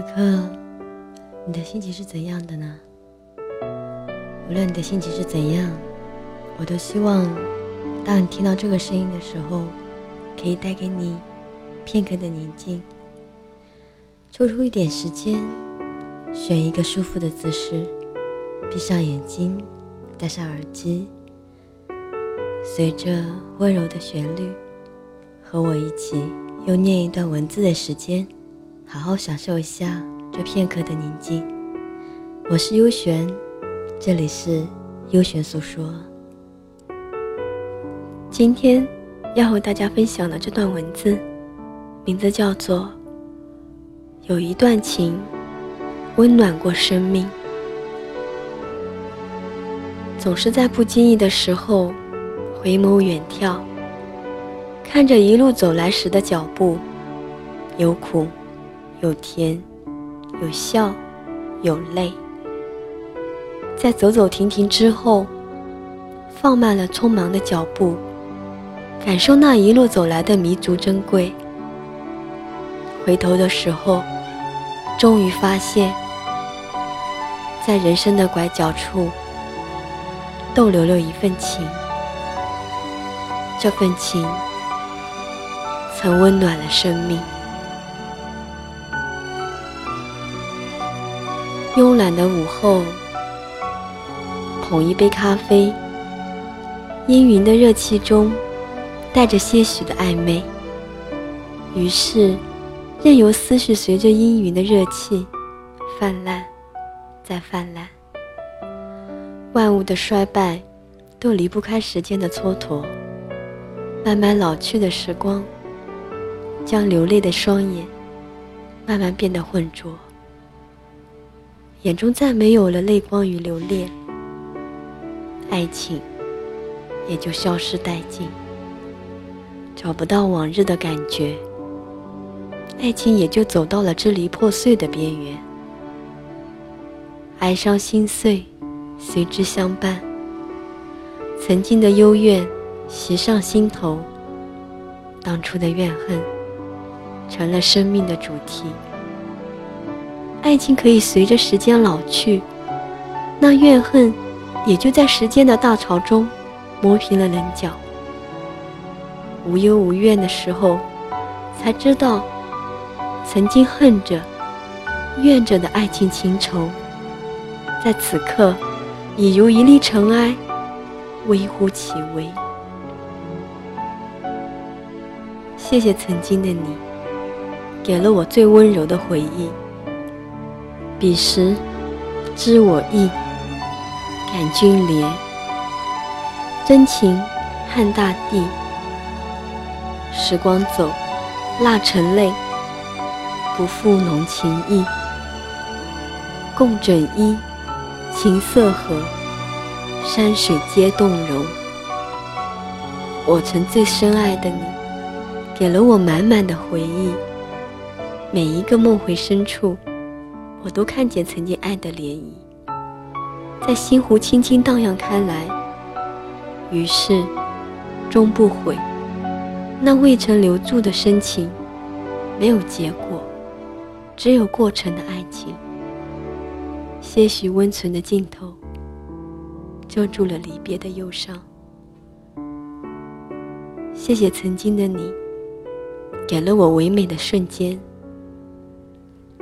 此刻，你的心情是怎样的呢？无论你的心情是怎样，我都希望，当你听到这个声音的时候，可以带给你片刻的宁静。抽出一点时间，选一个舒服的姿势，闭上眼睛，戴上耳机，随着温柔的旋律，和我一起用念一段文字的时间。好好享受一下这片刻的宁静。我是优璇，这里是优璇诉说。今天要和大家分享的这段文字，名字叫做《有一段情温暖过生命》。总是在不经意的时候回眸远眺，看着一路走来时的脚步，有苦。有甜，有笑，有泪。在走走停停之后，放慢了匆忙的脚步，感受那一路走来的弥足珍贵。回头的时候，终于发现，在人生的拐角处，逗留了一份情。这份情，曾温暖了生命。懒的午后，捧一杯咖啡，氤氲的热气中带着些许的暧昧。于是，任由思绪随着氤氲的热气泛滥，再泛滥。万物的衰败都离不开时间的蹉跎，慢慢老去的时光，将流泪的双眼慢慢变得浑浊。眼中再没有了泪光与留恋，爱情也就消失殆尽，找不到往日的感觉，爱情也就走到了支离破碎的边缘，哀伤心碎随之相伴，曾经的幽怨袭上心头，当初的怨恨成了生命的主题。爱情可以随着时间老去，那怨恨也就在时间的大潮中磨平了棱角。无忧无怨的时候，才知道曾经恨着、怨着的爱情情仇，在此刻已如一粒尘埃，微乎其微。谢谢曾经的你，给了我最温柔的回忆。彼时，知我意，感君怜。真情撼大地。时光走，蜡成泪，不负浓情意。共枕衣，琴瑟和，山水皆动容。我曾最深爱的你，给了我满满的回忆。每一个梦回深处。我都看见曾经爱的涟漪，在心湖轻轻荡漾开来。于是，终不悔，那未曾留住的深情，没有结果，只有过程的爱情。些许温存的镜头，遮住了离别的忧伤。谢谢曾经的你，给了我唯美的瞬间。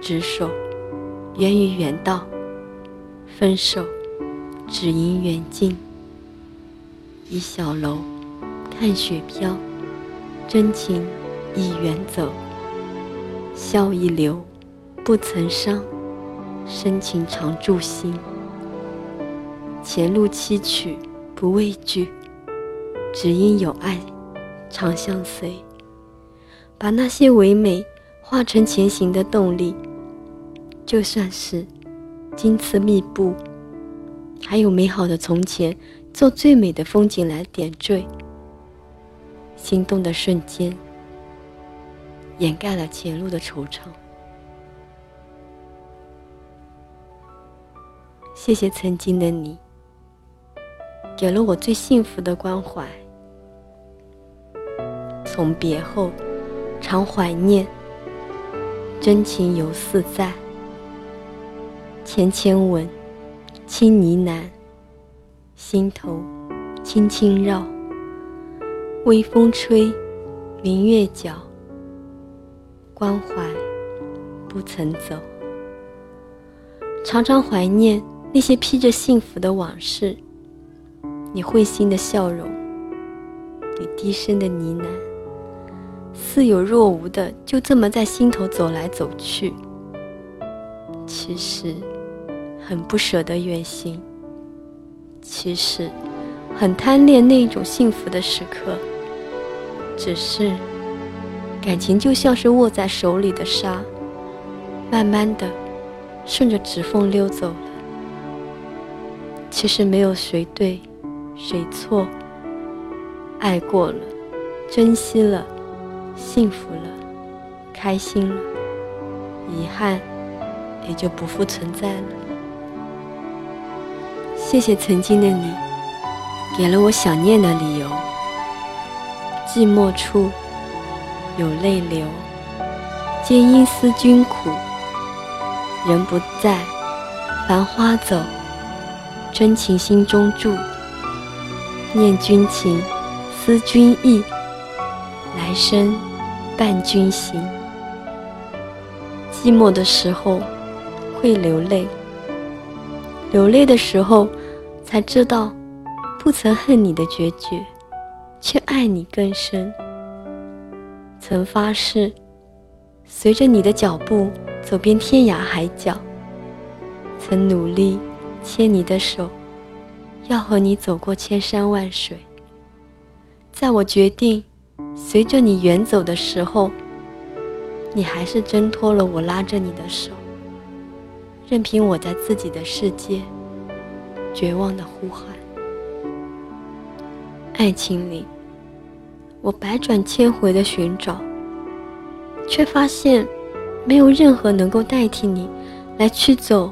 执手。源于原道，分手只因缘尽。一小楼看雪飘，真情已远走。笑一流，不曾伤，深情常驻心。前路崎岖不畏惧，只因有爱常相随。把那些唯美化成前行的动力。就算是荆棘密布，还有美好的从前，做最美的风景来点缀。心动的瞬间，掩盖了前路的惆怅。谢谢曾经的你，给了我最幸福的关怀。从别后，常怀念，真情犹似在。浅浅吻，轻呢喃，心头轻轻绕。微风吹，明月皎，关怀不曾走。常常怀念那些披着幸福的往事，你会心的笑容，你低声的呢喃，似有若无的就这么在心头走来走去。其实很不舍得远行，其实很贪恋那一种幸福的时刻。只是感情就像是握在手里的沙，慢慢的顺着指缝溜走了。其实没有谁对，谁错。爱过了，珍惜了，幸福了，开心了，遗憾也就不复存在了。谢谢曾经的你，给了我想念的理由。寂寞处有泪流，皆因思君苦。人不在，繁花走，真情心中住。念君情，思君意，来生伴君行。寂寞的时候会流泪，流泪的时候才知道，不曾恨你的决绝。却爱你更深。曾发誓，随着你的脚步走遍天涯海角。曾努力牵你的手，要和你走过千山万水。在我决定随着你远走的时候，你还是挣脱了我拉着你的手，任凭我在自己的世界绝望的呼喊。爱情里，我百转千回的寻找，却发现没有任何能够代替你来驱走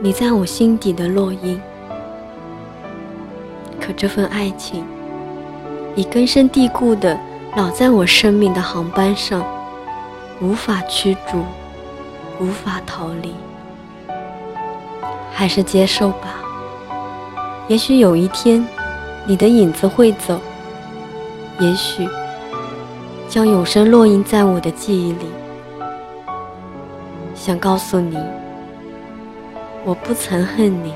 你在我心底的烙印。可这份爱情已根深蒂固的老在我生命的航班上，无法驱逐，无法逃离。还是接受吧，也许有一天。你的影子会走，也许将永生烙印在我的记忆里。想告诉你，我不曾恨你，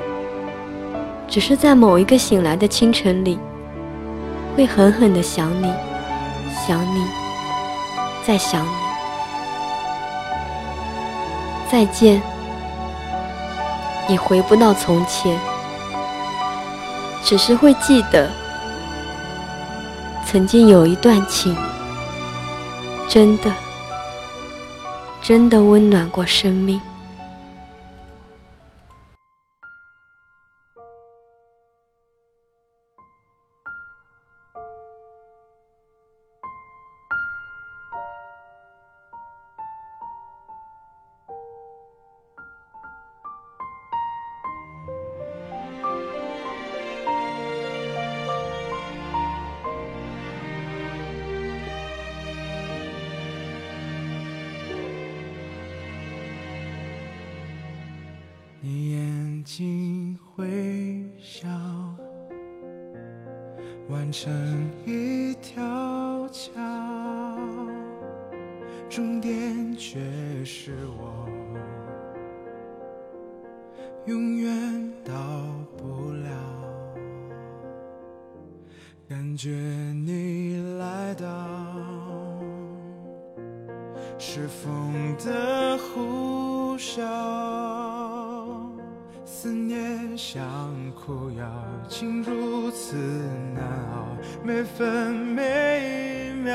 只是在某一个醒来的清晨里，会狠狠的想你，想你，再想你。再见，也回不到从前。只是会记得，曾经有一段情，真的，真的温暖过生命。眼睛微笑，完成一条桥，终点却是我，永远到不了。感觉你来到，是风的呼啸。思念像苦药，竟如此难熬，每分每秒。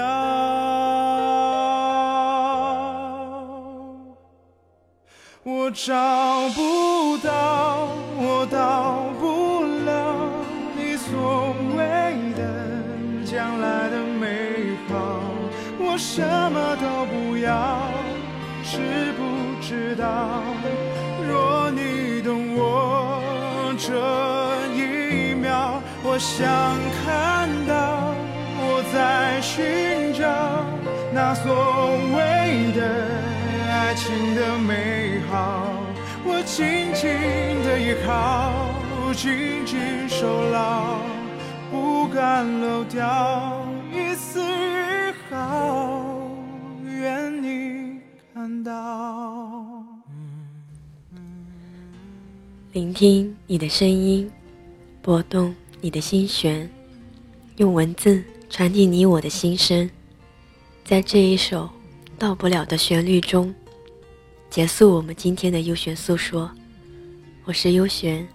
我找不到，我到不了你所谓的将来的美好。我什么都不要，知不知道？想看到我在寻找那所谓的爱情的美好。我紧紧的依靠，紧紧守牢，不敢漏掉一丝一毫，愿你看到。聆听你的声音，拨动你的心弦，用文字传递你我的心声，在这一首到不了的旋律中，结束我们今天的优璇诉说。我是优璇，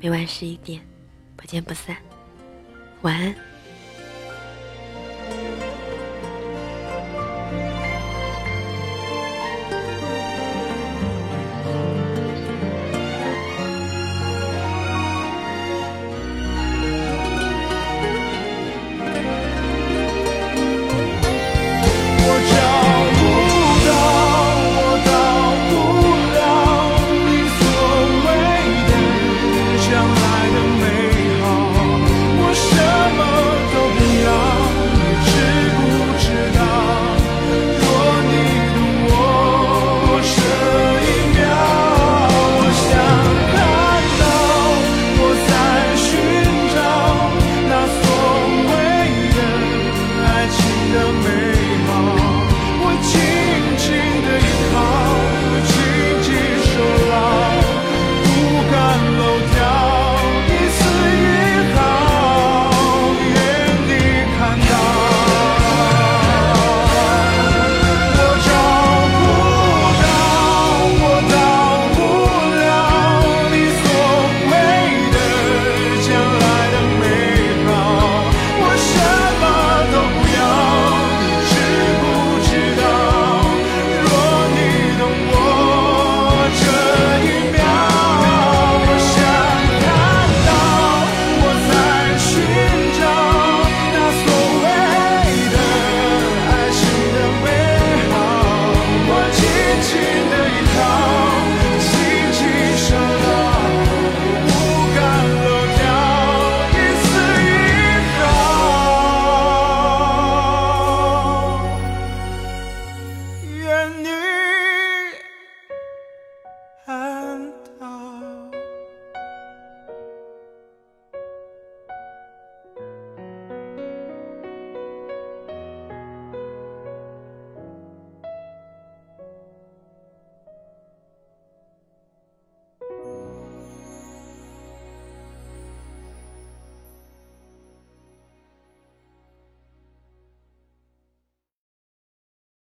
每晚十一点，不见不散。晚安。